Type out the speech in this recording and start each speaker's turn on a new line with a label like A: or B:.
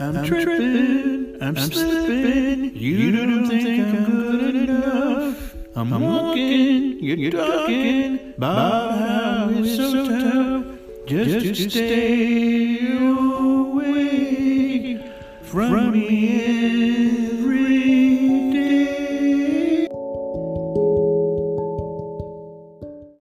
A: I'm tripping, I'm slipping. You don't think I'm good enough. I'm walking, you're talking about how it's so tough just to stay away from me.